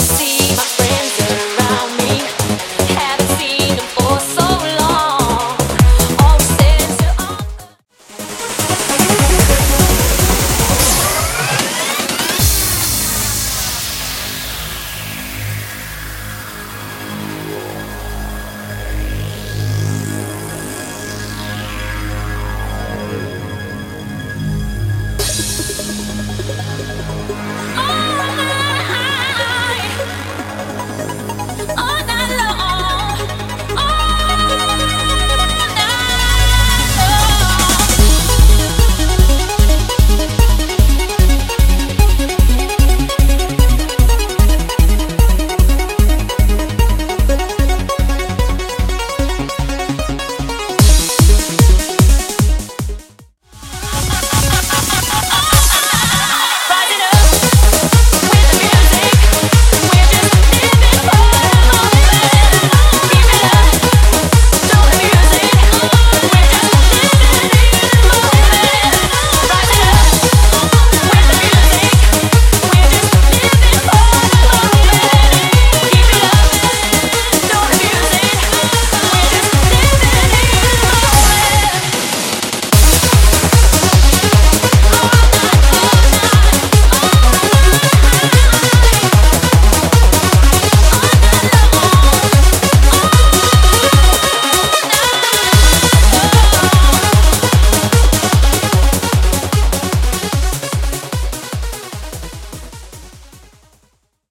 see my friend.